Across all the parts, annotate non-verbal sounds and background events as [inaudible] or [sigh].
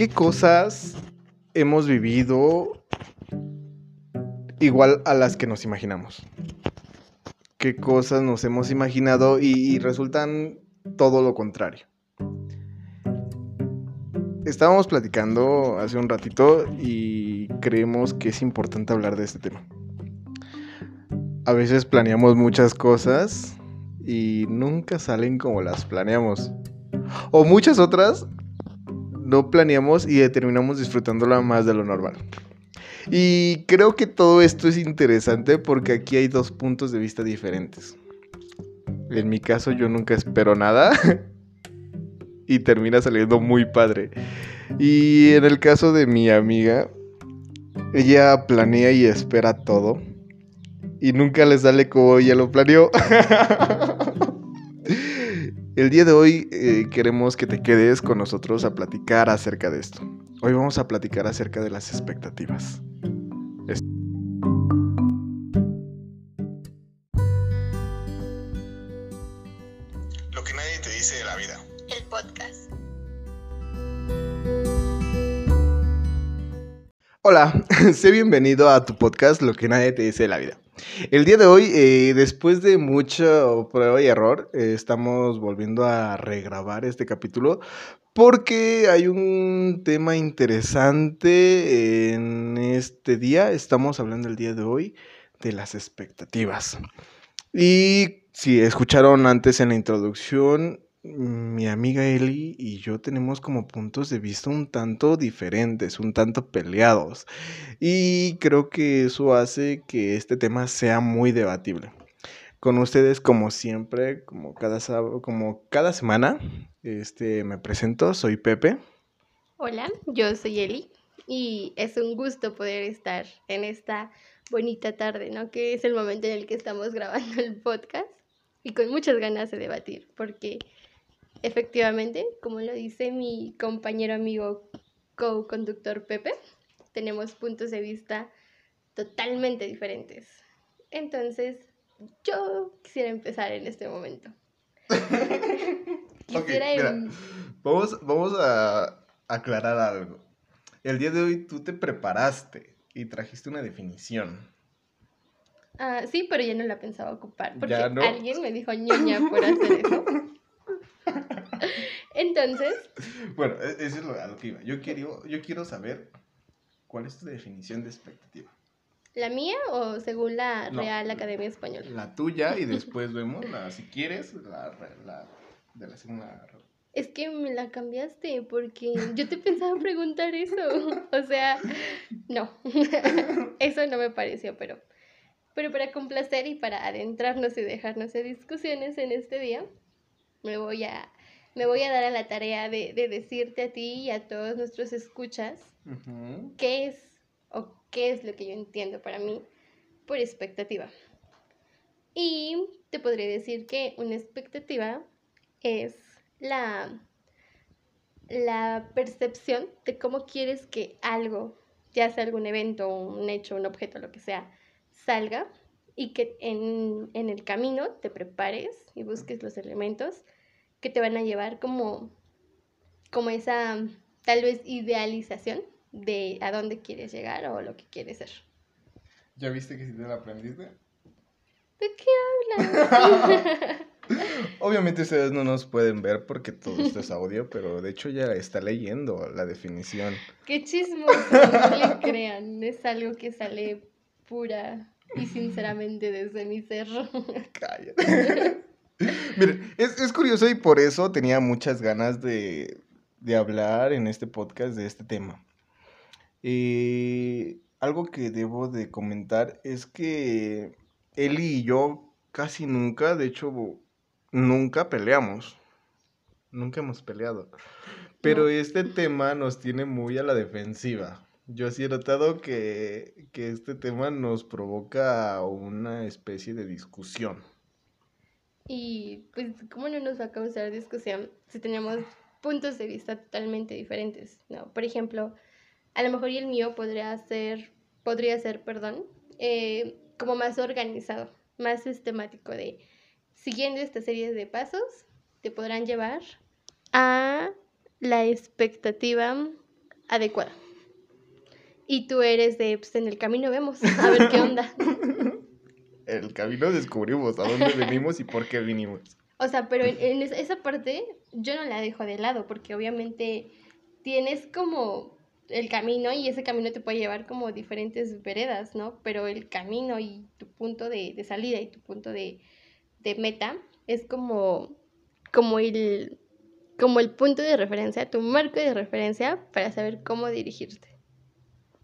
¿qué cosas hemos vivido igual a las que nos imaginamos? ¿Qué cosas nos hemos imaginado y, resultan todo lo contrario? Estábamos platicando hace un ratito y creemos que es importante hablar de este tema. A veces planeamos muchas cosas y nunca salen como las planeamos. O muchas otras no planeamos y terminamos disfrutándola más de lo normal. Y creo que todo esto es interesante porque aquí hay dos puntos de vista diferentes. En mi caso yo nunca espero nada [laughs] y termina saliendo muy padre. Y en el caso de mi amiga, ella planea y espera todo y nunca le sale como ella lo planeó. [laughs] El día de hoy eh, queremos que te quedes con nosotros a platicar acerca de esto. Hoy vamos a platicar acerca de las expectativas. Lo que nadie te dice de la vida. El podcast. Hola, [laughs] sé bienvenido a tu podcast Lo que nadie te dice de la vida. El día de hoy, eh, después de mucho prueba y error, eh, estamos volviendo a regrabar este capítulo porque hay un tema interesante en este día. Estamos hablando el día de hoy de las expectativas. Y si escucharon antes en la introducción, mi amiga Eli y yo tenemos como puntos de vista un tanto diferentes, un tanto peleados. Y creo que eso hace que este tema sea muy debatible. Con ustedes, como siempre, como cada, como cada semana, este, me presento, soy Pepe. Hola, yo soy Eli y es un gusto poder estar en esta bonita tarde, ¿no? Que es el momento en el que estamos grabando el podcast y con muchas ganas de debatir, porque Efectivamente, como lo dice mi compañero amigo co-conductor Pepe, tenemos puntos de vista totalmente diferentes. Entonces, yo quisiera empezar en este momento. [laughs] quisiera... Em- vamos, vamos a aclarar algo. El día de hoy tú te preparaste y trajiste una definición. Ah, sí, pero ya no la pensaba ocupar porque alguien me dijo ñoña por hacer eso. [laughs] [laughs] Entonces. Bueno, e-, eso es lo, a lo que iba. Yo quiero, yo quiero saber cuál es tu definición de expectativa. ¿La mía o según la Real Academia Española? La tuya y después vemos, la, si quieres, la, la de la segunda. Es que me la cambiaste porque yo te pensaba preguntar eso. O sea, no. [laughs] Eso no me pareció, pero, pero para complacer y para adentrarnos y dejarnos en discusiones en este día, me voy a me voy a dar a la tarea de, decirte a ti y a todos nuestros escuchas qué es o qué es lo que yo entiendo para mí por expectativa. Y te podría decir que una expectativa es la, la percepción de cómo quieres que algo, ya sea algún evento, un hecho, un objeto, lo que sea, salga y que en, en el camino te prepares y busques los elementos que te van a llevar como, como esa tal vez idealización de a dónde quieres llegar o lo que quieres ser. ¿Ya viste que si te lo aprendiste? ¿De qué hablas? [laughs] [laughs] Obviamente ustedes no nos pueden ver porque todo esto es audio, pero de hecho ya está leyendo la definición. Qué chismoso, no le crean, es algo que sale pura y sinceramente desde mi cerro. [laughs] Cállate. [laughs] Miren, es, curioso y por eso tenía muchas ganas de, hablar en este podcast de este tema. Eh, algo que debo de comentar es que Eli y yo casi nunca, de hecho, nunca peleamos. Nunca hemos peleado. Pero este tema nos tiene muy a la defensiva. Yo sí he notado que, que este tema nos provoca una especie de discusión. Y pues, ¿cómo no nos va a causar discusión si tenemos puntos de vista totalmente diferentes? ¿no? Por ejemplo, a lo mejor el mío podría ser, podría ser, perdón, eh, como más organizado, más sistemático de siguiendo esta serie de pasos, te podrán llevar a la expectativa adecuada. Y tú eres de, pues en el camino vemos, a ver qué onda. [laughs] El camino descubrimos a dónde venimos y por qué vinimos. O sea, pero en, en es- esa parte yo no la dejo de lado, porque obviamente tienes como el camino y ese camino te puede llevar como diferentes veredas, ¿no? Pero el camino y tu punto de, de salida y tu punto de, de meta es como, como, el, como el punto de referencia, tu marco de referencia para saber cómo dirigirte.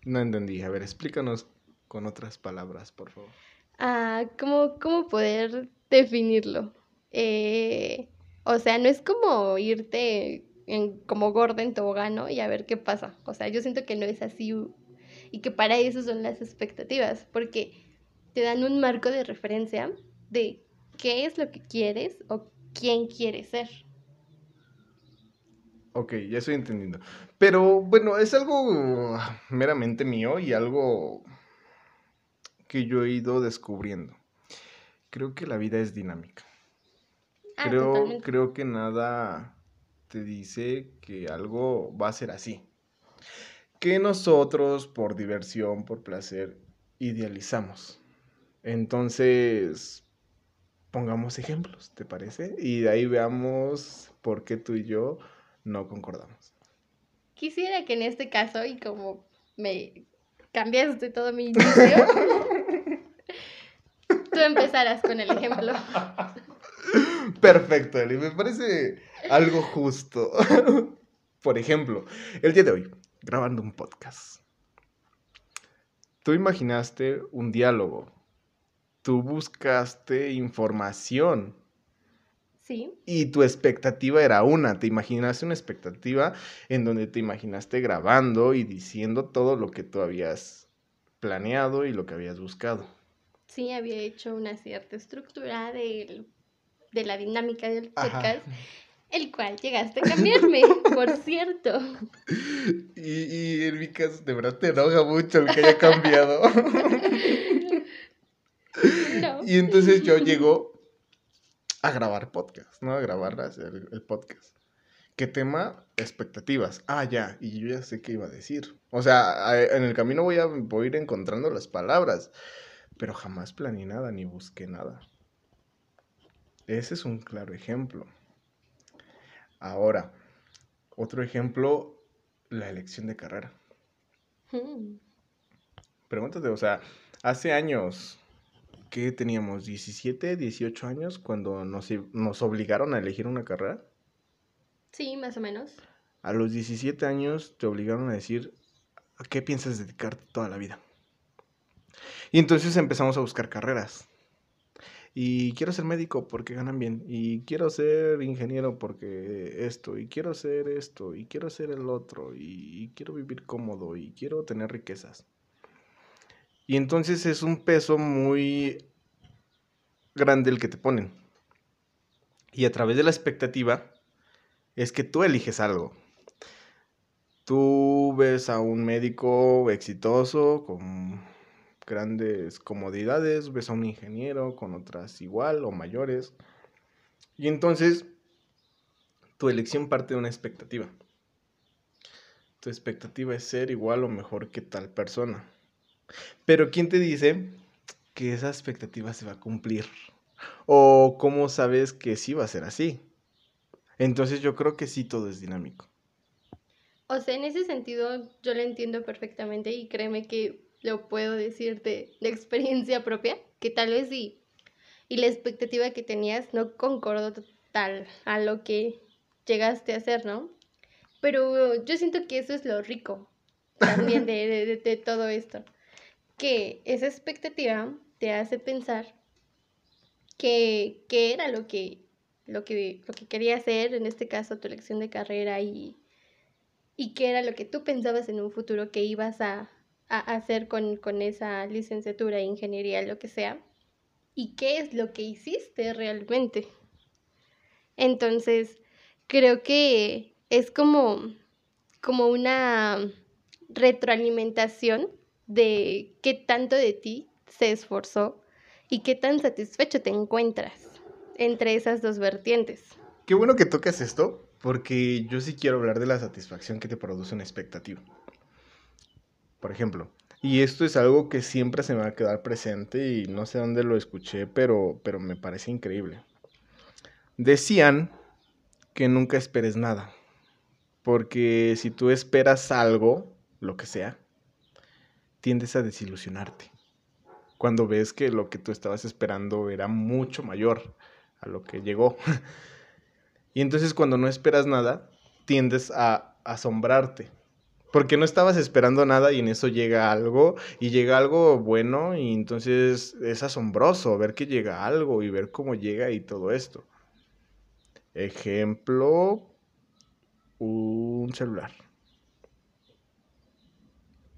No entendí. A ver, explícanos con otras palabras, por favor. Ah, ¿cómo, cómo poder definirlo? Eh, o sea, no es como irte en, como gorda en tobogán, ¿no? Y a ver qué pasa. O sea, yo siento que no es así y que para eso son las expectativas, porque te dan un marco de referencia de qué es lo que quieres o quién quieres ser. Ok, ya estoy entendiendo. Pero bueno, es algo meramente mío y algo que yo he ido descubriendo. Creo que la vida es dinámica. Ah, Creo, totalmente. creo que nada te dice que algo va a ser así. Que nosotros, por diversión, por placer, idealizamos. Entonces, pongamos ejemplos, ¿te parece? Y de ahí veamos por qué tú y yo no concordamos. Quisiera que en este caso, y como me cambiaste todo mi inicio, [laughs] tú empezaras con el ejemplo. Perfecto, Eli, me parece algo justo. Por ejemplo, el día de hoy, grabando un podcast. Tú imaginaste un diálogo. Tú buscaste información Sí, y tu expectativa era una. Te imaginaste una expectativa en donde te imaginaste grabando y diciendo todo lo que tú habías planeado y lo que habías buscado. sí, había hecho una cierta estructura del- de la dinámica del Ajá. podcast, el cual llegaste a [laughs] cambiarme, por cierto. Y, y en mi caso, de verdad te enoja mucho el que haya cambiado. [laughs] No. Y entonces yo llego a grabar podcast, ¿no? A grabar el, el podcast. ¿Qué tema? Expectativas. Ah, ya, y yo ya sé qué iba a decir. O sea, en el camino voy a, voy a ir encontrando las palabras, pero jamás planeé nada ni busqué nada. Ese es un claro ejemplo. Ahora, otro ejemplo, la elección de carrera. Mm, Pregúntate, o sea, hace años, ¿qué teníamos? ¿17, 18 años cuando nos, nos obligaron a elegir una carrera? Sí, más o menos. A los 17 años te obligaron a decir, ¿a qué piensas dedicarte toda la vida? Y entonces empezamos a buscar carreras. Y quiero ser médico porque ganan bien. Y quiero ser ingeniero porque esto. Y quiero ser esto. Y quiero ser el otro. Y quiero vivir cómodo. Y quiero tener riquezas. Y entonces es un peso muy grande el que te ponen. Y a través de la expectativa es que tú eliges algo. Tú ves a un médico exitoso con grandes comodidades, ves a un ingeniero con otras igual o mayores. Y entonces tu elección parte de una expectativa. Tu expectativa es ser igual o mejor que tal persona. Pero ¿quién te dice que esa expectativa se va a cumplir? ¿O cómo sabes que sí va a ser así? Entonces yo creo que sí todo es dinámico. O sea, en ese sentido yo lo entiendo perfectamente y créeme que lo puedo decir de, experiencia propia, que tal vez sí, y la expectativa que tenías no concordó tal a lo que llegaste a hacer, ¿no? Pero yo siento que eso es lo rico también de- de- de todo esto, que esa expectativa te hace pensar que, era lo que, lo, que, lo que quería hacer, en este caso tu elección de carrera y, y qué era lo que tú pensabas en un futuro que ibas a, a hacer con, con esa licenciatura, ingeniería, lo que sea, y qué es lo que hiciste realmente. Entonces, creo que es como, como una retroalimentación de qué tanto de ti se esforzó y qué tan satisfecho te encuentras entre esas dos vertientes. Qué bueno que tocas esto, porque yo sí quiero hablar de la satisfacción que te produce una expectativa. Por ejemplo, y esto es algo que siempre se me va a quedar presente y no sé dónde lo escuché, pero, pero me parece increíble. Decían que nunca esperes nada, porque si tú esperas algo, lo que sea, tiendes a desilusionarte. Cuando ves que lo que tú estabas esperando era mucho mayor a lo que llegó. [laughs] y entonces cuando no esperas nada, tiendes a asombrarte. Porque no estabas esperando nada y en eso llega algo y llega algo bueno y entonces es asombroso ver que llega algo y ver cómo llega y todo esto. Ejemplo, un celular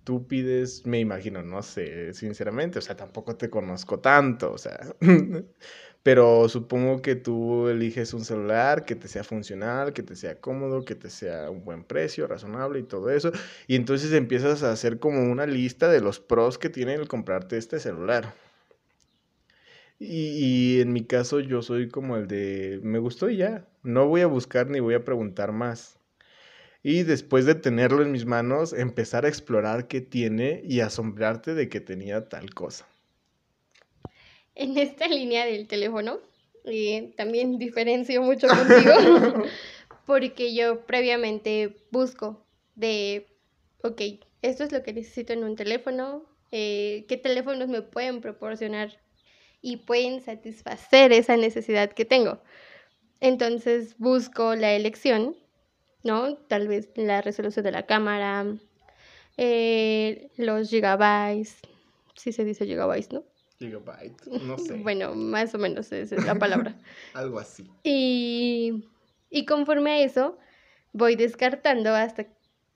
tú pides, me imagino, no sé, sinceramente, o sea, tampoco te conozco tanto, o sea, [laughs] pero supongo que tú eliges un celular que te sea funcional, que te sea cómodo, que te sea un buen precio, razonable y todo eso, y entonces empiezas a hacer como una lista de los pros que tiene el comprarte este celular. Y, y en mi caso yo soy como el de, me gustó y ya, no voy a buscar ni voy a preguntar más y después de tenerlo en mis manos, empezar a explorar qué tiene y asombrarte de que tenía tal cosa. En esta línea del teléfono, eh, también diferencio mucho contigo, [laughs] [laughs] porque yo previamente busco de, ok, esto es lo que necesito en un teléfono, eh, qué teléfonos me pueden proporcionar y pueden satisfacer esa necesidad que tengo. Entonces busco la elección ¿no? Tal vez la resolución de la cámara, eh, los gigabytes, si se dice gigabytes, ¿no? Gigabytes, no sé. [laughs] bueno, más o menos esa es la palabra. [laughs] Algo así. Y, y conforme a eso, voy descartando hasta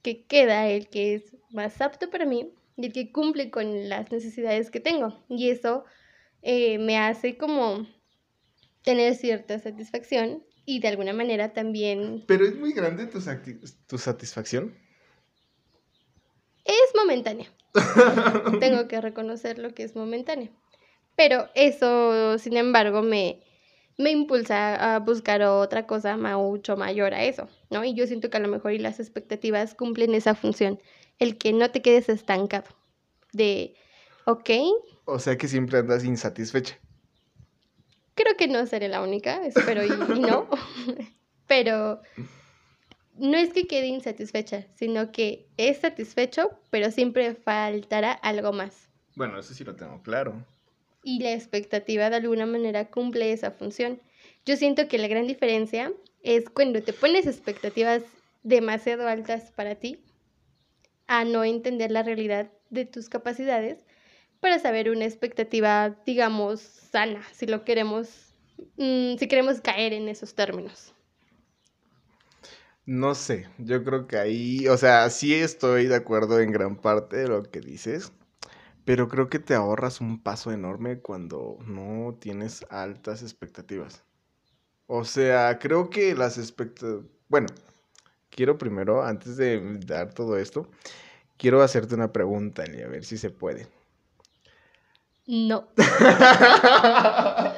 que queda el que es más apto para mí y el que cumple con las necesidades que tengo. Y eso eh, me hace como tener cierta satisfacción y de alguna manera también... Pero es muy grande tu, tu satisfacción. Es momentánea. [laughs] Tengo que reconocer lo que es momentánea. Pero eso, sin embargo, me, me impulsa a buscar otra cosa mucho mayor a eso, ¿no? Y yo siento que a lo mejor y las expectativas cumplen esa función, el que no te quedes estancado, de, ok. O sea que siempre andas insatisfecha. Creo que no seré la única, espero y, no. [laughs] pero no es que quede insatisfecha, sino que es satisfecho, pero siempre faltará algo más. Bueno, eso sí lo tengo claro. Y la expectativa de alguna manera cumple esa función. Yo siento que la gran diferencia es cuando te pones expectativas demasiado altas para ti, a no entender la realidad de tus capacidades para saber una expectativa, digamos, sana, si lo queremos, mm, si queremos caer en esos términos. No sé, yo creo que ahí, o sea, sí estoy de acuerdo en gran parte de lo que dices, pero creo que te ahorras un paso enorme cuando no tienes altas expectativas. O sea, creo que las expectativas, bueno, quiero primero, antes de dar todo esto, quiero hacerte una pregunta, y a ver si se puede. No. [laughs]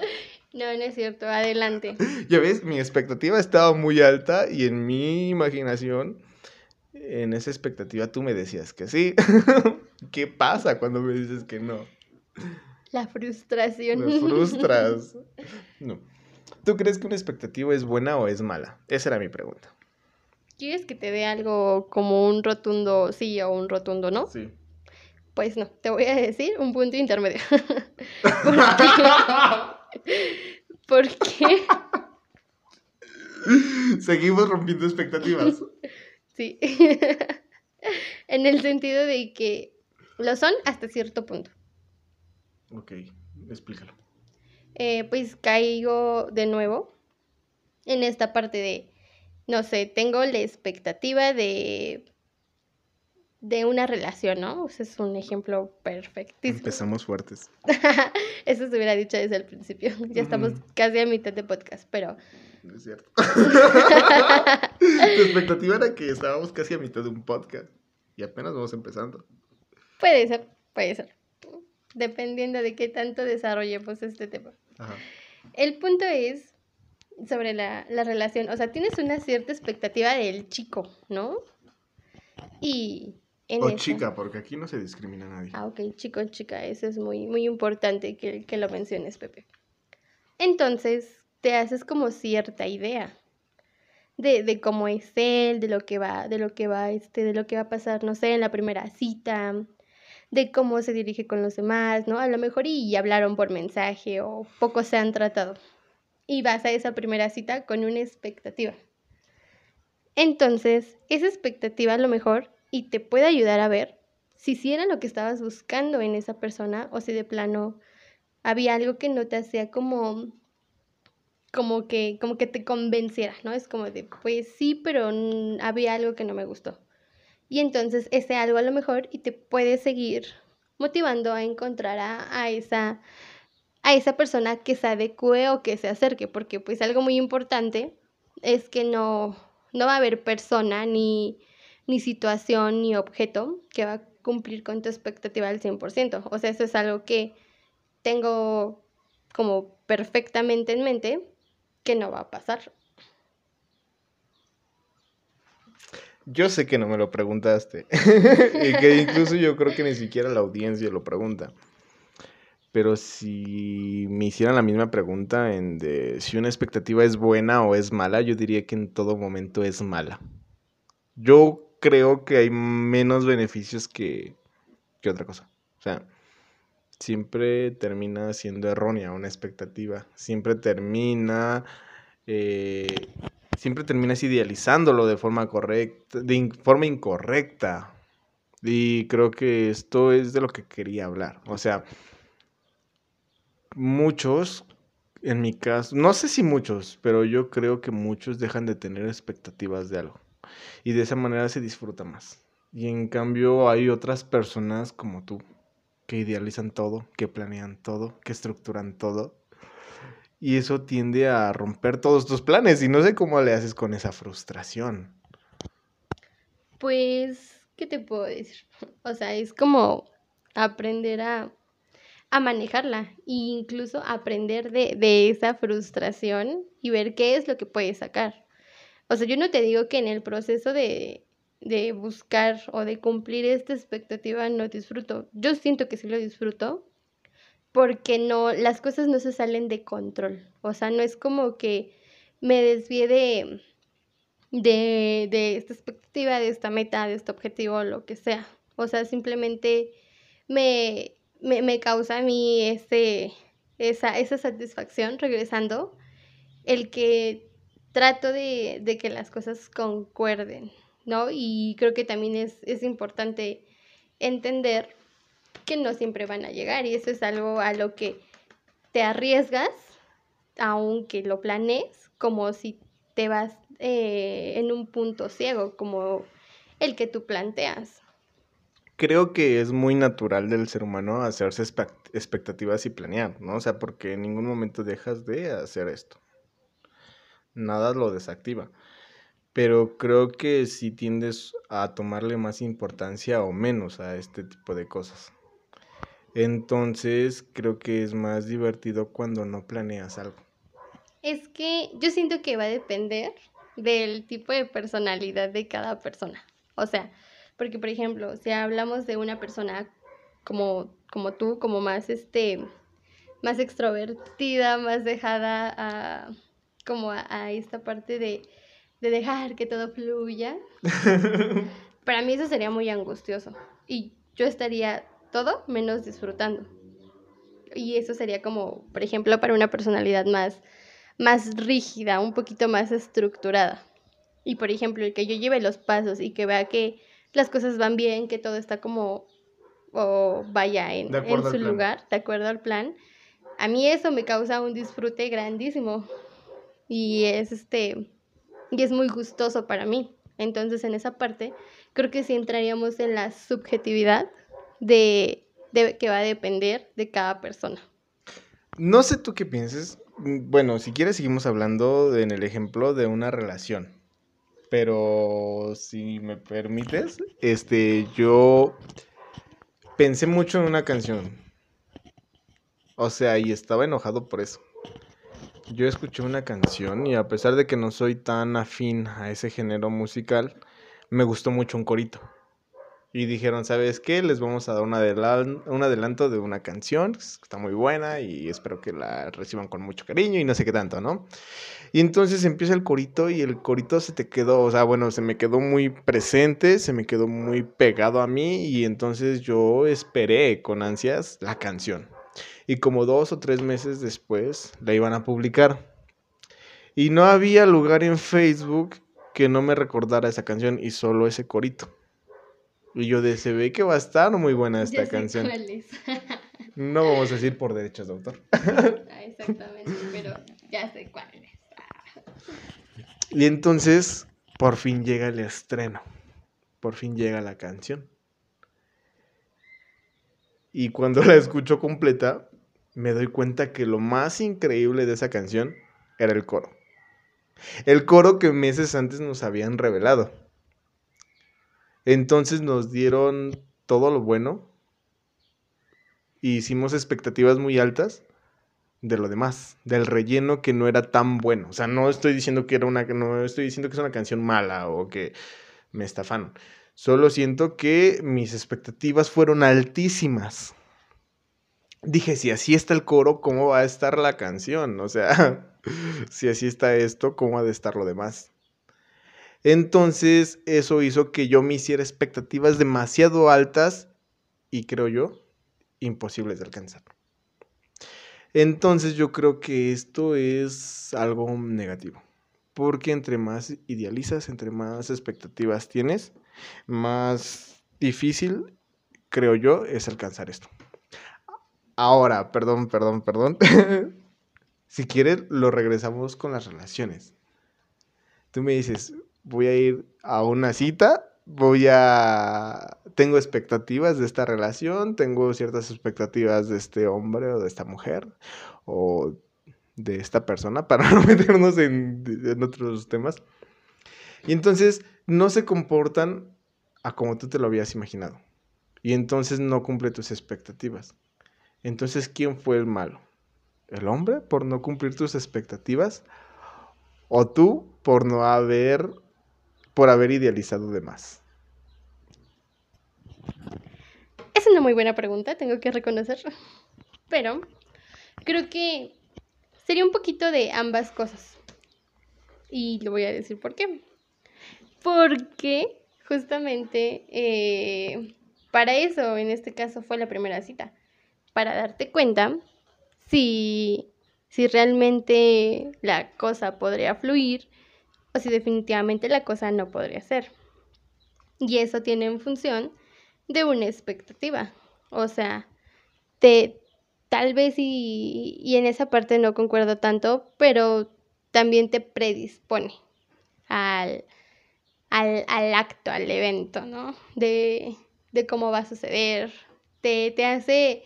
No, no es cierto, adelante. Ya ves, mi expectativa estaba muy alta y en mi imaginación, en esa expectativa tú me decías que sí. [laughs] ¿Qué pasa cuando me dices que no? La frustración. Me frustras. [laughs] No. ¿Tú crees que una expectativa es buena o es mala? Esa era mi pregunta. ¿Quieres que te dé algo como un rotundo sí o un rotundo no? Sí. Pues no, te voy a decir un punto intermedio. [laughs] ¿Por qué? Seguimos rompiendo expectativas. Sí. [laughs] en el sentido de que lo son hasta cierto punto. Ok, explícalo. Eh, pues caigo de nuevo en esta parte de, no sé, tengo la expectativa de de una relación, ¿no? Ese es un ejemplo perfectísimo. Empezamos fuertes. [laughs] Eso se hubiera dicho desde el principio. [laughs] Ya estamos casi a mitad de podcast, pero... No es cierto. [laughs] tu expectativa era que estábamos casi a mitad de un podcast y apenas vamos empezando. Puede ser, puede ser. Dependiendo de qué tanto desarrollemos este tema. El punto es sobre la, la relación. O sea, tienes una cierta expectativa del chico, ¿no? Y en O chica, porque aquí no se discrimina a nadie. Ah, ok, chico, chica, eso es muy, muy importante que, que lo menciones, Pepe. Entonces, te haces como cierta idea de, de cómo es él, de lo que va, de lo que va, este, de lo que va a pasar, no sé, en la primera cita, de cómo se dirige con los demás, ¿no? A lo mejor y hablaron por mensaje o poco se han tratado. Y vas a esa primera cita con una expectativa. Entonces, esa expectativa a lo mejor y te puede ayudar a ver si sí era lo que estabas buscando en esa persona o si de plano había algo que no te hacía como como que como que te convenciera, ¿no? Es como de pues sí, pero había algo que no me gustó. Y entonces ese algo a lo mejor y te puede seguir motivando a encontrar a, a esa a esa persona que se adecue o que se acerque, porque pues algo muy importante es que no no va a haber persona ni ni situación ni objeto que va a cumplir con tu expectativa al 100%. O sea, eso es algo que tengo como perfectamente en mente que no va a pasar. Yo sé que no me lo preguntaste. [laughs] y que incluso yo creo que ni siquiera la audiencia lo pregunta. Pero si me hicieran la misma pregunta en de si una expectativa es buena o es mala, yo diría que en todo momento es mala. Yo creo que hay menos beneficios que, que otra cosa. O sea, siempre termina siendo errónea una expectativa. Siempre termina. eh, siempre terminas idealizándolo de forma correcta, de forma incorrecta. Y creo que esto es de lo que quería hablar. O sea, muchos, en mi caso, no sé si muchos, pero yo creo que muchos dejan de tener expectativas de algo. Y de esa manera se disfruta más. Y en cambio hay otras personas como tú, que idealizan todo, que planean todo, que estructuran todo. Y eso tiende a romper todos tus planes y no sé cómo le haces con esa frustración. Pues, ¿qué te puedo decir? O sea, es como aprender a, a manejarla e incluso aprender de, de esa frustración y ver qué es lo que puedes sacar. O sea, yo no te digo que en el proceso de, de buscar o de cumplir esta expectativa no disfruto. Yo siento que sí lo disfruto porque no, las cosas no se salen de control. O sea, no es como que me desvíe de, de, de esta expectativa, de esta meta, de este objetivo, lo que sea. O sea, simplemente me, me, me causa a mí ese, esa, esa satisfacción regresando, el que trato de, de que las cosas concuerden, ¿no? Y creo que también es, es importante entender que no siempre van a llegar y eso es algo a lo que te arriesgas, aunque lo planees, como si te vas eh, en un punto ciego, como el que tú planteas. Creo que es muy natural del ser humano hacerse expect- expectativas y planear, ¿no? O sea, porque en ningún momento dejas de hacer esto. Nada lo desactiva. Pero creo que sí tiendes a tomarle más importancia o menos a este tipo de cosas. Entonces, creo que es más divertido cuando no planeas algo. Es que yo siento que va a depender del tipo de personalidad de cada persona. O sea, porque por ejemplo, si hablamos de una persona como, como tú, como más este, más extrovertida, más dejada a como a, a esta parte de, de dejar que todo fluya, [laughs] para mí eso sería muy angustioso. Y yo estaría todo menos disfrutando. Y eso sería como, por ejemplo, para una personalidad más, más rígida, un poquito más estructurada. Y por ejemplo, el que yo lleve los pasos y que vea que las cosas van bien, que todo está como, o vaya en, en su lugar, de acuerdo al plan, a mí eso me causa un disfrute grandísimo. Y es este, y es muy gustoso para mí. Entonces, en esa parte, creo que sí entraríamos en la subjetividad de, de que va a depender de cada persona. No sé tú qué pienses. Mm, Bueno, si quieres seguimos hablando en el ejemplo de una relación. Pero si me permites, este, yo pensé mucho en una canción. O sea, y estaba enojado por eso. Yo escuché una canción y a pesar de que no soy tan afín a ese género musical, me gustó mucho un corito. Y dijeron, ¿sabes qué? Les vamos a dar un, adelan- un adelanto de una canción, que está muy buena y espero que la reciban con mucho cariño y no sé qué tanto, ¿no? Y entonces empieza el corito y el corito se te quedó, o sea, bueno, se me quedó muy presente, se me quedó muy pegado a mí y entonces yo esperé con ansias la canción. Y como dos o tres meses después la iban a publicar. Y no había lugar en Facebook que no me recordara esa canción y solo ese corito. Y yo de se ve que va a estar muy buena esta Ya sé canción. cuál es. [laughs] No vamos a decir por derechos de autor. Ah, Exactamente, pero ya sé cuál es. Y entonces, por fin llega el estreno. Por fin llega la canción. Y cuando la escucho completa, me doy cuenta que lo más increíble de esa canción era el coro. El coro que meses antes nos habían revelado. Entonces nos dieron todo lo bueno. Y hicimos expectativas muy altas de lo demás, del relleno que no era tan bueno. O sea, no estoy diciendo que era una, no estoy diciendo que es una canción mala o que me estafaron. Solo siento que mis expectativas fueron altísimas. Dije, si así está el coro, ¿cómo va a estar la canción? O sea, [laughs] si así está esto, ¿cómo ha de estar lo demás? Entonces, eso hizo que yo me hiciera expectativas demasiado altas y creo yo, imposibles de alcanzar. Entonces yo creo que esto es algo negativo. Porque entre más idealizas, entre más expectativas tienes, más difícil, creo yo, es alcanzar esto. Ahora, perdón, perdón, perdón. [laughs] si quieres, lo regresamos con las relaciones. Tú me dices, voy a ir a una cita, voy a... Tengo expectativas de esta relación, tengo ciertas expectativas de este hombre o de esta mujer o de esta persona [laughs] para no meternos en, en otros temas. Y entonces no se comportan a como tú te lo habías imaginado. Y entonces no cumple tus expectativas. Entonces, ¿quién fue el malo? ¿El hombre por no cumplir tus expectativas? ¿O tú por no haber, por haber idealizado de más? Es una muy buena pregunta, tengo que reconocerlo. Pero creo que sería un poquito de ambas cosas. Y le voy a decir por qué. Porque justamente eh, para eso, en este caso, fue la primera cita. Para darte cuenta si, si realmente la cosa podría fluir o si definitivamente la cosa no podría ser. Y eso tiene en función de una expectativa. O sea, te, tal vez y, y en esa parte no concuerdo tanto, pero también te predispone al, al, al acto, al evento, ¿no? De, de cómo va a suceder. Te, te hace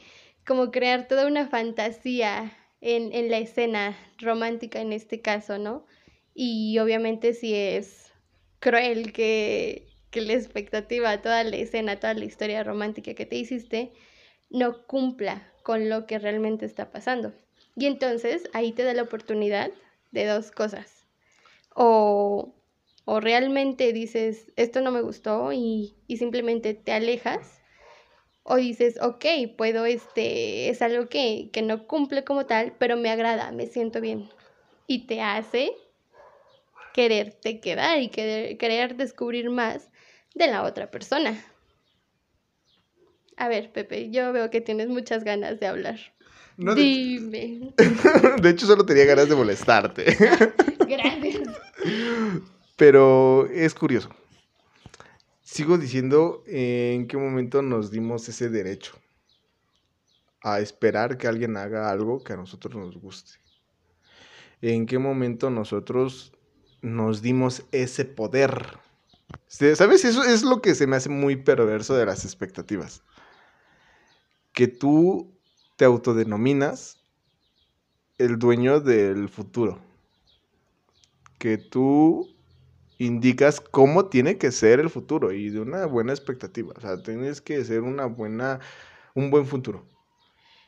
como crear toda una fantasía en, en la escena romántica en este caso, ¿no? Y obviamente si es cruel que, que la expectativa, toda la escena, toda la historia romántica que te hiciste, no cumpla con lo que realmente está pasando. Y entonces ahí te da la oportunidad de dos cosas. O, o realmente dices, esto no me gustó y, y, simplemente te alejas. O dices, ok, puedo, este, es algo que, que no cumple como tal, pero me agrada, me siento bien. Y te hace quererte quedar y querer, querer descubrir más de la otra persona. A ver, Pepe, yo veo que tienes muchas ganas de hablar. No, Dime. De... [laughs] de hecho, solo tenía ganas de molestarte. [laughs] Gracias. Pero es curioso. Sigo diciendo en qué momento nos dimos ese derecho a esperar que alguien haga algo que a nosotros nos guste. En qué momento nosotros nos dimos ese poder. ¿Sabes? Eso es lo que se me hace muy perverso de las expectativas. Que tú te autodenominas el dueño del futuro. Que tú indicas cómo tiene que ser el futuro y de una buena expectativa. O sea, tienes que ser una buena, un buen futuro.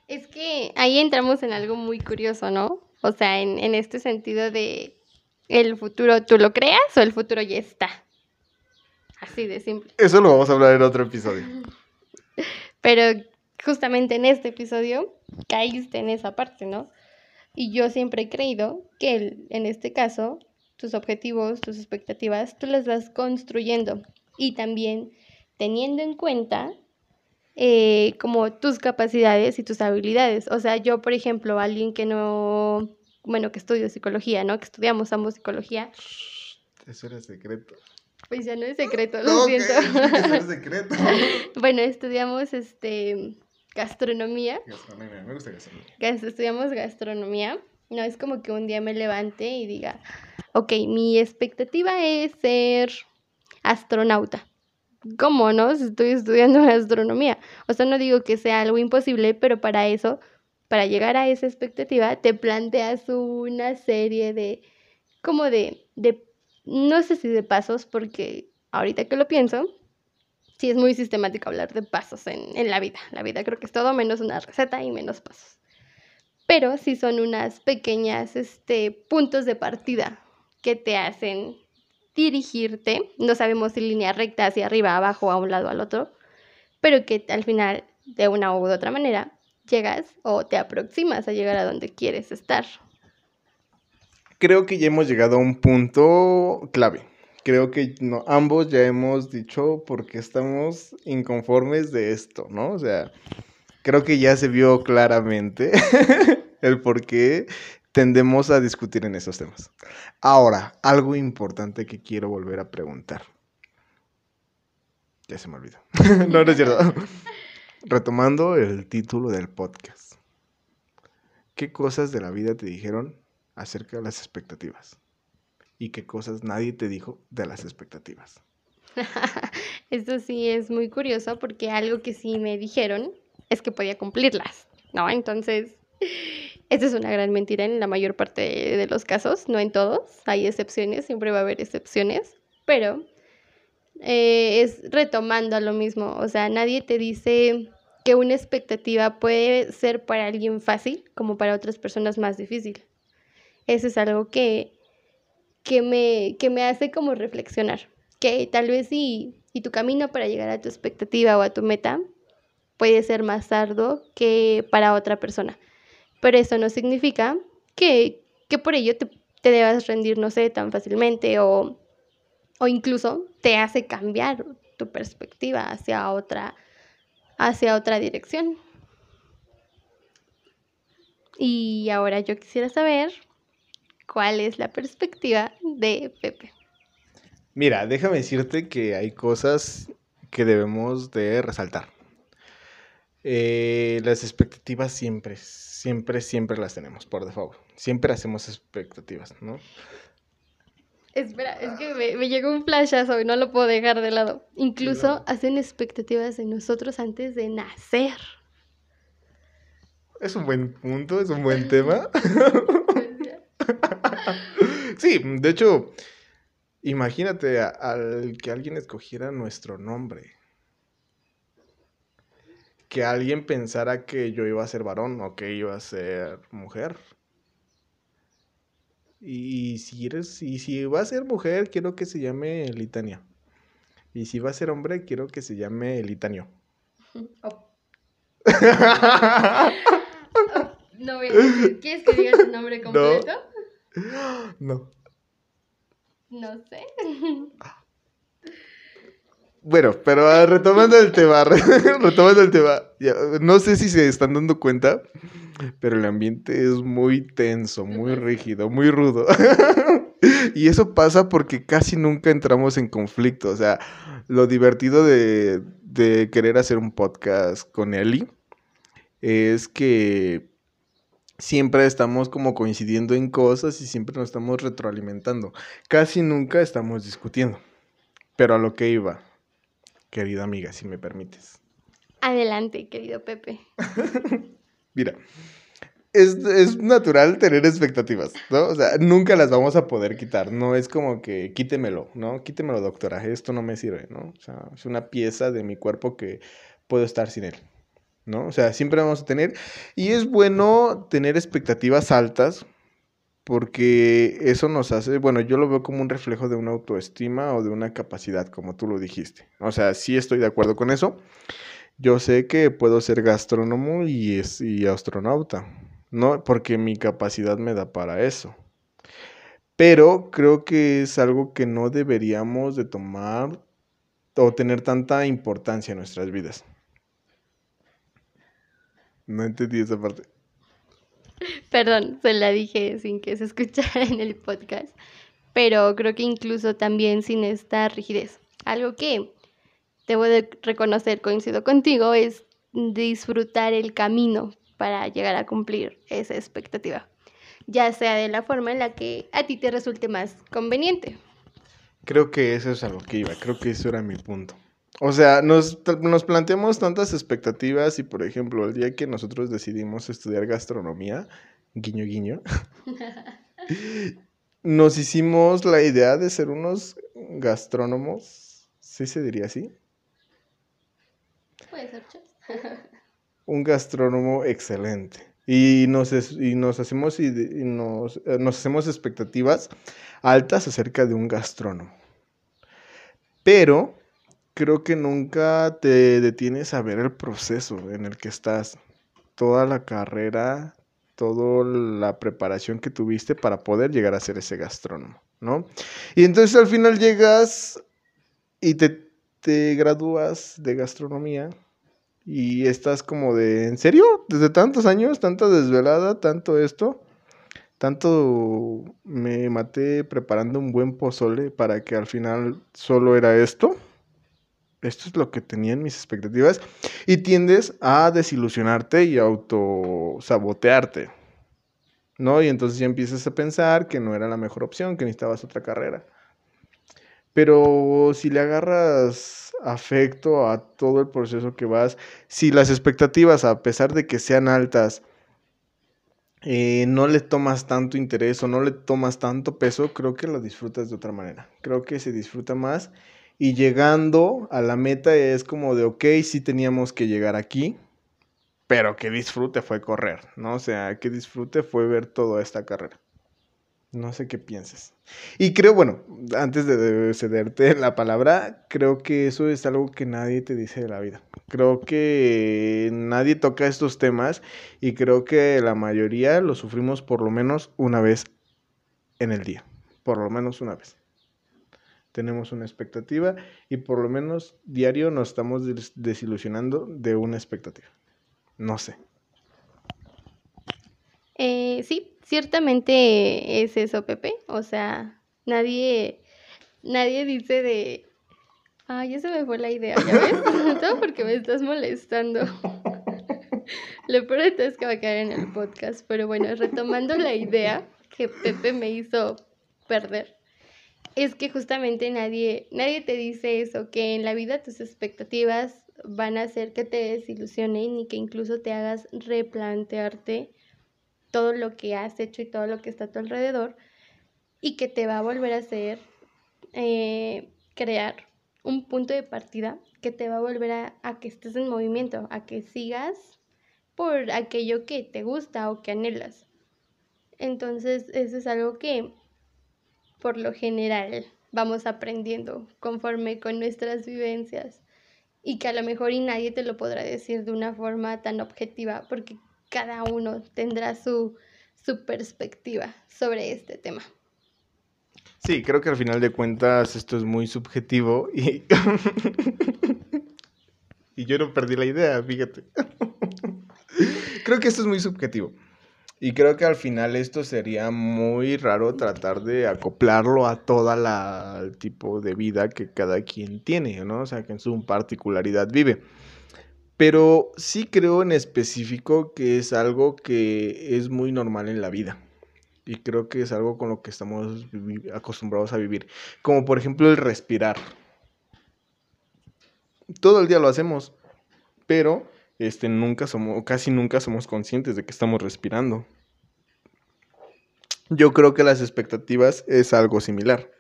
Es que ahí entramos en algo muy curioso, ¿no? O sea, en, en este sentido de el futuro tú lo creas o el futuro ya está. Así de simple. Eso lo vamos a hablar en otro episodio. [laughs] Pero justamente en este episodio caíste en esa parte, ¿no? Y yo siempre he creído que el- en este caso tus objetivos, tus expectativas, tú las vas construyendo y también teniendo en cuenta eh, como tus capacidades y tus habilidades. O sea, yo, por ejemplo, alguien que no, bueno, que estudio psicología, ¿no? Que estudiamos ambos psicología, Eso era secreto. pues ya no es secreto, lo siento. [laughs] eso era secreto. [laughs] bueno, estudiamos este gastronomía. Gastronomía, me gusta gastronomía. gas- estudiamos gastronomía, no es como que un día me levante y diga, ok, mi expectativa es ser astronauta. ¿Cómo no? Estoy estudiando [laughs] gastronomía. O sea, no digo que sea algo imposible, pero para eso, para llegar a esa expectativa, te planteas una serie de, como de, de, no sé si de pasos, porque ahorita que lo pienso, sí es muy sistemático hablar de pasos en, en la vida. La vida creo que es todo menos una receta y menos pasos pero sí son unas pequeñas este, puntos de partida que te hacen dirigirte, no sabemos si línea recta hacia arriba, abajo, a un lado, al otro, pero que al final, de una u otra manera, llegas o te aproximas a llegar a donde quieres estar. Creo que ya hemos llegado a un punto clave. Creo que no, ambos ya hemos dicho por qué estamos inconformes de esto, ¿no? O sea, creo que ya se vio claramente [laughs] el por qué tendemos a discutir en esos temas. Ahora, algo importante que quiero volver a preguntar. Ya se me olvidó. [laughs] no, no es cierto. [laughs] Retomando el título del podcast. ¿Qué cosas de la vida te dijeron acerca de las expectativas? ¿Y qué cosas nadie te dijo de las expectativas? [laughs] Esto sí es muy curioso porque algo que sí me dijeron es que podía cumplirlas, ¿no? Entonces, esta es una gran mentira en la mayor parte de, los casos, no en todos, hay excepciones, siempre va a haber excepciones, pero eh, es retomando a lo mismo, o sea, nadie te dice que una expectativa puede ser para alguien fácil como para otras personas más difícil. Eso es algo que, que, me, que me hace como reflexionar, que tal vez sí, y tu camino para llegar a tu expectativa o a tu meta puede ser más arduo que para otra persona. Pero eso no significa que, que por ello te, te debas rendir, no sé, tan fácilmente o, o incluso te hace cambiar tu perspectiva hacia otra, hacia otra dirección. Y ahora yo quisiera saber cuál es la perspectiva de Pepe. Mira, déjame decirte que hay cosas que debemos de resaltar. Eh, las expectativas siempre, siempre, siempre las tenemos, por default. Siempre hacemos expectativas, ¿no? Espera, es que me, me llegó un flashazo y no lo puedo dejar de lado. Incluso Claro. hacen expectativas de nosotros antes de nacer. Es un buen punto, es un buen tema. [laughs] Sí, de hecho, imagínate a- al que alguien escogiera nuestro nombre. Que alguien pensara que yo iba a ser varón o que iba a ser mujer. Y si eres, y si va a ser mujer, quiero que se llame Litania. Y si va a ser hombre, quiero que se llame Litanio. [laughs] Oh. [laughs] No voy a decir. ¿Quieres que diga tu nombre completo? [gasps] No. No, sé. [laughs] Bueno, pero ah, retomando el tema, [laughs] retomando el tema, ya, no sé si se están dando cuenta, pero el ambiente es muy tenso, muy rígido, muy rudo. [laughs] Y eso pasa porque casi nunca entramos en conflicto. O sea, lo divertido de, de querer hacer un podcast con Eli es que siempre estamos como coincidiendo en cosas y siempre nos estamos retroalimentando. Casi nunca estamos discutiendo. Pero a lo que iba, querida amiga, si me permites. Adelante, querido Pepe. [laughs] Mira, es, es natural tener expectativas, ¿no? O sea, nunca las vamos a poder quitar. No es como que quítemelo, ¿no? Quítemelo, doctora. Esto no me sirve, ¿no? O sea, es una pieza de mi cuerpo que puedo estar sin él, ¿no? O sea, siempre vamos a tener. Y es bueno tener expectativas altas porque eso nos hace, bueno, yo lo veo como un reflejo de una autoestima o de una capacidad, como tú lo dijiste. O sea, sí estoy de acuerdo con eso. Yo sé que puedo ser gastrónomo y, es, y astronauta, ¿no? Porque mi capacidad me da para eso. Pero creo que es algo que no deberíamos de tomar o tener tanta importancia en nuestras vidas. No entendí esa parte. Perdón, se la dije sin que se escuchara [laughs] en el podcast, pero creo que incluso también sin esta rigidez. Algo que debo de reconocer, coincido contigo, es disfrutar el camino para llegar a cumplir esa expectativa, ya sea de la forma en la que a ti te resulte más conveniente. Creo que eso es a lo que iba, creo que eso era mi punto. O sea, nos, nos, planteamos tantas expectativas y, por ejemplo, el día que nosotros decidimos estudiar gastronomía, guiño, guiño, [laughs] nos hicimos la idea de ser unos gastrónomos, ¿sí se diría así? Puede ser, Un gastrónomo excelente. Y nos, y nos hacemos, y nos, eh, nos hacemos expectativas altas acerca de un gastrónomo. Pero creo que nunca te detienes a ver el proceso en el que estás, toda la carrera, toda la preparación que tuviste para poder llegar a ser ese gastrónomo, ¿no? Y entonces al final llegas y te, te gradúas de gastronomía y estás como de, ¿en serio? ¿Desde tantos años? ¿Tanta desvelada? ¿Tanto esto? ¿Tanto me maté preparando un buen pozole para que al final solo era esto? Esto es lo que tenían mis expectativas y tiendes a desilusionarte y autosabotearte, ¿no? Y entonces ya empiezas a pensar que no era la mejor opción, que necesitabas otra carrera. Pero si le agarras afecto a todo el proceso que vas, si las expectativas, a pesar de que sean altas, eh, no le tomas tanto interés o no le tomas tanto peso, creo que lo disfrutas de otra manera. Creo que se disfruta más y llegando a la meta es como de, ok, sí teníamos que llegar aquí, pero qué disfrute fue correr, ¿no? O sea, qué disfrute fue ver toda esta carrera. No sé qué pienses. Y creo, bueno, antes de cederte la palabra, creo que eso es algo que nadie te dice de la vida. Creo que nadie toca estos temas y creo que la mayoría lo sufrimos por lo menos una vez en el día. Por lo menos una vez tenemos una expectativa y por lo menos diario nos estamos desilusionando de una expectativa. No sé. Eh, sí, ciertamente es eso, Pepe. O sea, nadie, nadie dice de, ah, ya se me fue la idea, ¿ya ves? [laughs] Todo porque me estás molestando. [laughs] Lo peor es que va a quedar en el podcast, pero bueno, retomando la idea que Pepe me hizo perder es que justamente nadie, nadie te dice eso, que en la vida tus expectativas van a hacer que te desilusionen y que incluso te hagas replantearte todo lo que has hecho y todo lo que está a tu alrededor y que te va a volver a hacer eh, crear un punto de partida que te va a volver a, a que estés en movimiento, a que sigas por aquello que te gusta o que anhelas. Entonces, eso es algo que por lo general vamos aprendiendo conforme con nuestras vivencias y que a lo mejor y nadie te lo podrá decir de una forma tan objetiva porque cada uno tendrá su, su perspectiva sobre este tema. Sí, creo que al final de cuentas esto es muy subjetivo y, [laughs] y yo no perdí la idea, fíjate. [laughs] creo que esto es muy subjetivo. Y creo que al final esto sería muy raro tratar de acoplarlo a toda la tipo de vida que cada quien tiene, ¿no? O sea, que en su particularidad vive. Pero sí creo en específico que es algo que es muy normal en la vida. Y creo que es algo con lo que estamos acostumbrados a vivir. Como por ejemplo el respirar. Todo el día lo hacemos, pero este, nunca somos, casi nunca somos conscientes de que estamos respirando. Yo creo que las expectativas es algo similar.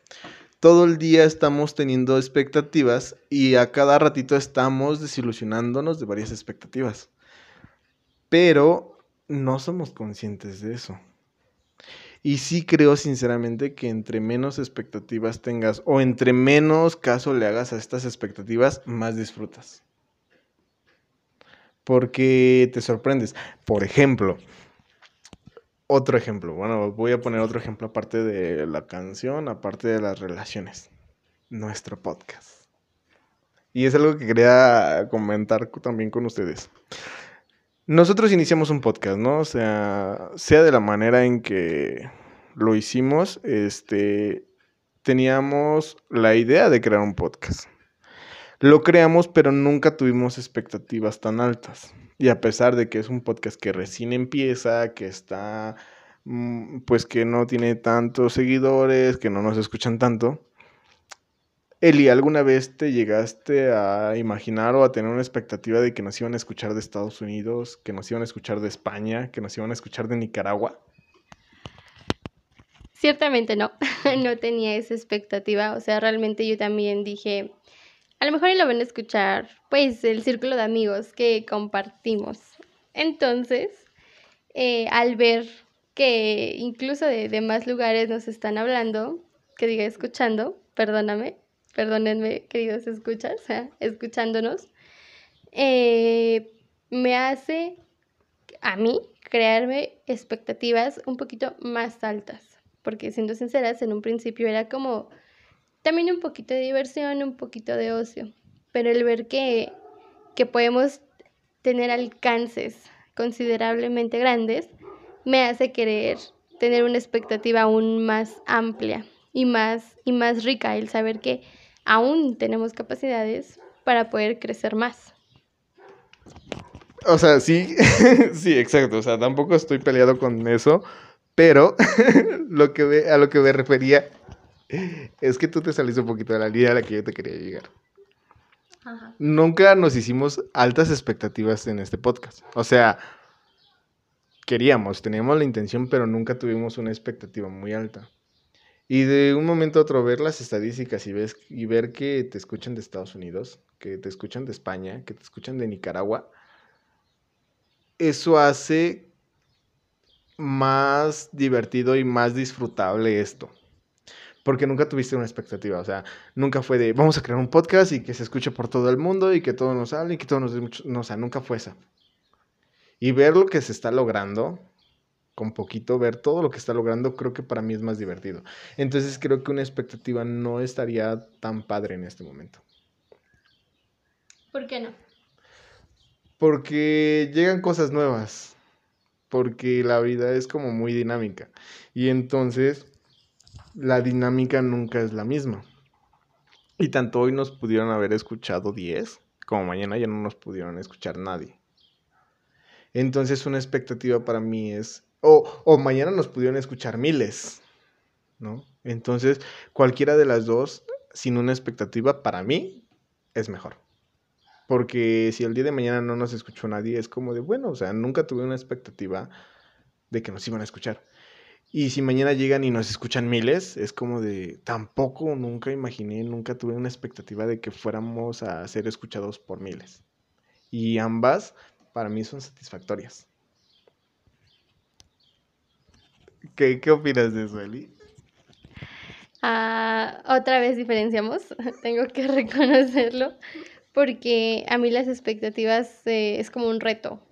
Todo el día estamos teniendo expectativas y a cada ratito estamos desilusionándonos de varias expectativas. Pero no somos conscientes de eso. Y sí creo sinceramente que entre menos expectativas tengas o entre menos caso le hagas a estas expectativas, más disfrutas. Porque te sorprendes. Por ejemplo, otro ejemplo. Bueno, voy a poner otro ejemplo aparte de la canción, aparte de las relaciones. Nuestro podcast. Y es algo que quería comentar también con ustedes. Nosotros iniciamos un podcast, ¿no? O sea, sea de la manera en que lo hicimos, este, teníamos la idea de crear un podcast. Lo creamos, pero nunca tuvimos expectativas tan altas. Y a pesar de que es un podcast que recién empieza, que está, mm, pues que no tiene tantos seguidores, que no nos escuchan tanto, Eli, ¿alguna vez te llegaste a imaginar o a tener una expectativa de que nos iban a escuchar de Estados Unidos, que nos iban a escuchar de España, que nos iban a escuchar de Nicaragua? Ciertamente no, [laughs] no tenía esa expectativa, o sea, realmente yo también dije, a lo mejor lo van a escuchar, pues, el círculo de amigos que compartimos. Entonces, eh, al ver que incluso de, de más lugares nos están hablando, que diga escuchando, perdóname, perdónenme, queridos escuchas, [laughs] escuchándonos, eh, me hace a mí crearme expectativas un poquito más altas, porque siendo sinceras, en un principio era como también un poquito de diversión, un poquito de ocio, pero el ver que, que podemos tener alcances considerablemente grandes, me hace querer tener una expectativa aún más amplia y más, y más rica, el saber que aún tenemos capacidades para poder crecer más. O sea, sí, [laughs] sí, exacto. O sea, tampoco estoy peleado con eso, pero [laughs] lo que a lo que me refería es que tú te saliste un poquito de la línea a la que yo te quería llegar. Nunca nos hicimos altas expectativas en este podcast. O sea, queríamos, teníamos la intención, pero nunca tuvimos una expectativa muy alta. Y de un momento a otro ver las estadísticas y, ves, y ver que te escuchan de Estados Unidos, que te escuchan de España, que te escuchan de Nicaragua, eso hace más divertido y más disfrutable esto. Porque nunca tuviste una expectativa, o sea, nunca fue de vamos a crear un podcast y que se escuche por todo el mundo y que todo nos hable y que todo nos dé mucho. No, o sea, nunca fue esa. Y ver lo que se está logrando, con poquito, ver todo lo que está logrando, creo que para mí es más divertido. Entonces creo que una expectativa no estaría tan padre en este momento. ¿Por qué no? Porque llegan cosas nuevas, porque la vida es como muy dinámica y entonces la dinámica nunca es la misma. Y tanto hoy nos pudieron haber escuchado 10, como mañana ya no nos pudieron escuchar nadie. Entonces una expectativa para mí es o, mañana nos pudieron escuchar miles, ¿no? Entonces, cualquiera de las dos, sin una expectativa, para mí, es mejor. Porque si el día de mañana no nos escuchó nadie, es como de, bueno, o sea, nunca tuve una expectativa de que nos iban a escuchar. Y si mañana llegan y nos escuchan miles, es como de, tampoco, nunca imaginé, nunca tuve una expectativa de que fuéramos a ser escuchados por miles. Y ambas, para mí, son satisfactorias. ¿Qué, opinas de eso, Eli? Ah, otra vez diferenciamos, [laughs] tengo que [laughs] reconocerlo, porque a mí las expectativas eh, es como un reto,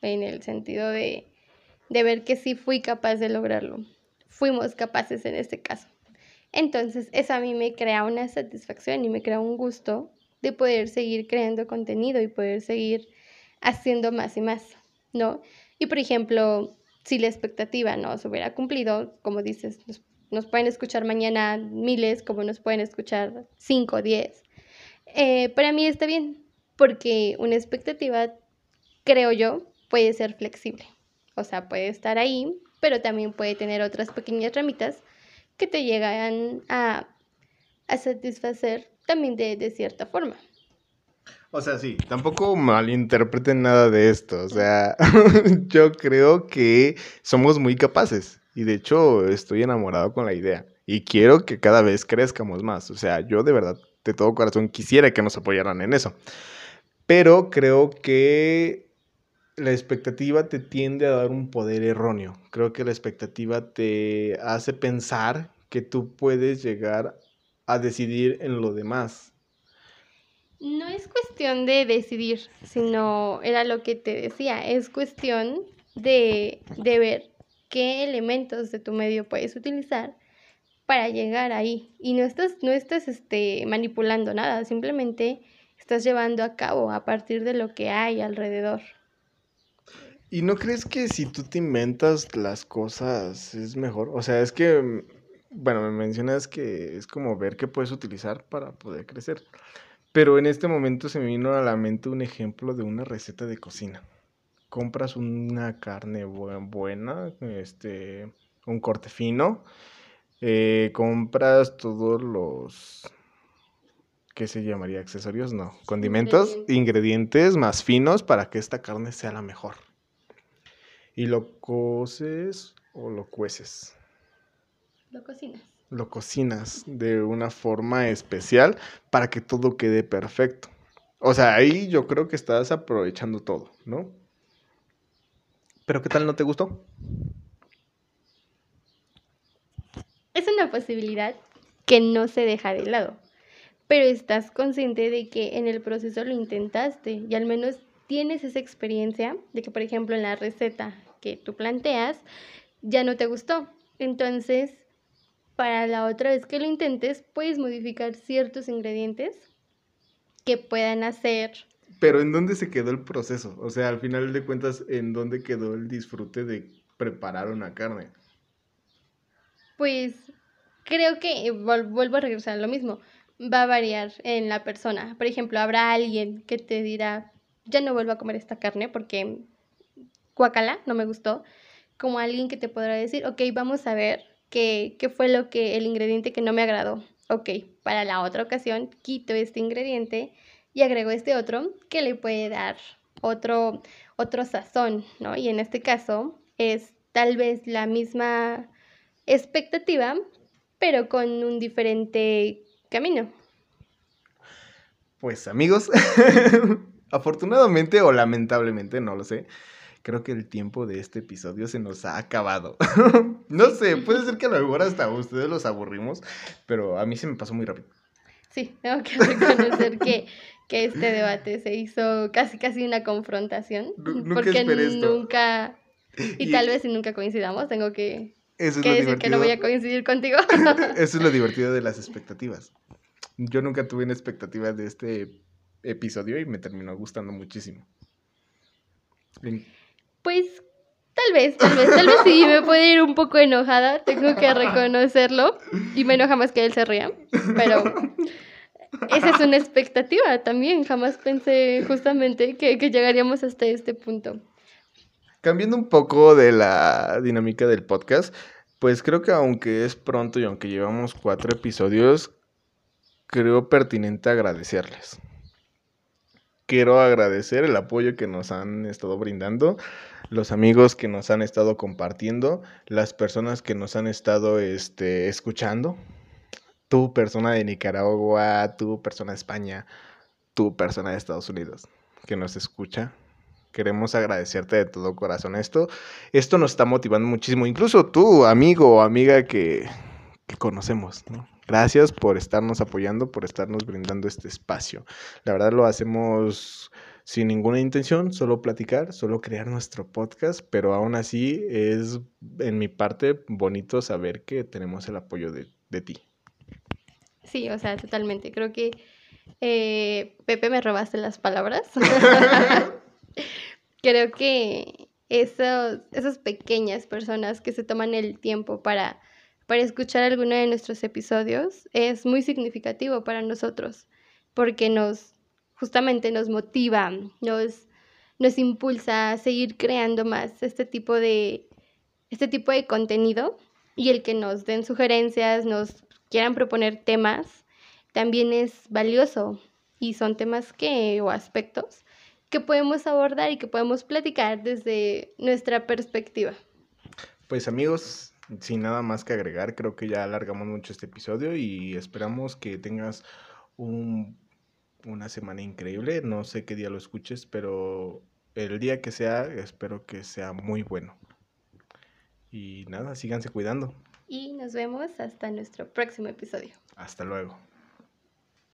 en el sentido de, de ver que sí fui capaz de lograrlo. Fuimos capaces en este caso. Entonces, eso a mí me crea una satisfacción y me crea un gusto de poder seguir creando contenido y poder seguir haciendo más y más, ¿no? Y por ejemplo, si la expectativa no se hubiera cumplido, como dices, nos, pueden escuchar mañana miles, como nos pueden escuchar cinco, diez. Eh, para mí está bien, porque una expectativa, creo yo, puede ser flexible. O sea, puede estar ahí, pero también puede tener otras pequeñas ramitas que te llegan a, satisfacer también de cierta forma. O sea, sí, tampoco malinterpreten nada de esto. O sea, [laughs] yo creo que somos muy capaces. Y de hecho, estoy enamorado con la idea. Y quiero que cada vez crezcamos más. O sea, yo de verdad, de todo corazón, quisiera que nos apoyaran en eso. Pero creo que la expectativa te tiende a dar un poder erróneo. Creo que la expectativa te hace pensar que tú puedes llegar a decidir en lo demás. No es cuestión de decidir, sino era lo que te decía, es cuestión de, de ver qué elementos de tu medio puedes utilizar para llegar ahí. Y no estás, no estás este, manipulando nada, simplemente estás llevando a cabo a partir de lo que hay alrededor. ¿Y no crees que si tú te inventas las cosas es mejor? O sea, es que, mm, bueno, me mencionas que es como ver qué puedes utilizar para poder crecer. Pero en este momento se me vino a la mente un ejemplo de una receta de cocina. Compras una carne buena, este, un corte fino, eh, compras todos los, ¿qué se llamaría? Accesorios, no, condimentos, ingredientes. más finos para que esta carne sea la mejor. Y lo coces o lo cueces. Lo cocinas. Lo cocinas de una forma especial para que todo quede perfecto. O sea, ahí yo creo que estás aprovechando todo, ¿no? Pero ¿qué tal no te gustó? Es una posibilidad que no se deja de lado, pero estás consciente de que en el proceso lo intentaste y al menos tienes esa experiencia de que, por ejemplo, en la receta que tú planteas ya no te gustó. Entonces, para la otra vez que lo intentes, puedes modificar ciertos ingredientes que puedan hacer. Pero ¿en dónde se quedó el proceso? O sea, al final de cuentas, ¿en dónde quedó el disfrute de preparar una carne? Pues creo que vuelvo a regresar a lo mismo. Va a variar en la persona. Por ejemplo, habrá alguien que te dirá, ya no vuelvo a comer esta carne porque guacala, no me gustó. Como alguien que te podrá decir, ok, vamos a ver qué, qué fue lo que, el ingrediente que no me agradó. Ok, para la otra ocasión quito este ingrediente y agrego este otro que le puede dar otro, otro sazón, ¿no? Y en este caso es tal vez la misma expectativa, pero con un diferente camino. Pues amigos, [laughs] afortunadamente o lamentablemente, no lo sé, creo que el tiempo de este episodio se nos ha acabado. [laughs] no sé, puede ser que a lo mejor hasta ustedes los aburrimos, pero a mí se me pasó muy rápido. Sí, tengo que [laughs] reconocer que, que este debate se hizo casi casi una confrontación. porque nunca, y, tal vez si nunca coincidamos, tengo que eso es decir que no voy a coincidir contigo. [laughs] Eso es lo divertido de las expectativas. Yo nunca tuve una expectativa de este episodio y me terminó gustando muchísimo. Pues tal vez, tal vez, tal vez sí me puede ir un poco enojada, tengo que reconocerlo. Y me enoja más que él se ría, pero esa es una expectativa también. Jamás pensé justamente que, que llegaríamos hasta este punto. Cambiando un poco de la dinámica del podcast, pues creo que aunque es pronto y aunque llevamos cuatro episodios, creo pertinente agradecerles. Quiero agradecer el apoyo que nos han estado brindando, los amigos que nos han estado compartiendo, las personas que nos han estado este, escuchando, tu persona de Nicaragua, tu persona de España, tu persona de Estados Unidos que nos escucha queremos agradecerte de todo corazón esto. Esto nos está motivando muchísimo, incluso tú, amigo o amiga que, conocemos, Gracias por estarnos apoyando, por estarnos brindando este espacio. La verdad lo hacemos sin ninguna intención, solo platicar, solo crear nuestro podcast, pero aún así es en mi parte bonito saber que tenemos el apoyo de, ti. Sí, o sea, totalmente. Creo que eh, Pepe me robaste las palabras. [laughs] Creo que esos, esas pequeñas personas que se toman el tiempo para, para escuchar alguno de nuestros episodios es muy significativo para nosotros, porque nos justamente nos motiva, nos, nos impulsa a seguir creando más este tipo de este tipo de contenido y el que nos den sugerencias, nos quieran proponer temas, también es valioso y son temas que o aspectos que podemos abordar y que podemos platicar desde nuestra perspectiva. Pues amigos, sin nada más que agregar, creo que ya alargamos mucho este episodio y esperamos que tengas un, una semana increíble. No sé qué día lo escuches, pero el día que sea, espero que sea muy bueno. Y nada, síganse cuidando. Y nos vemos hasta nuestro próximo episodio. Hasta luego.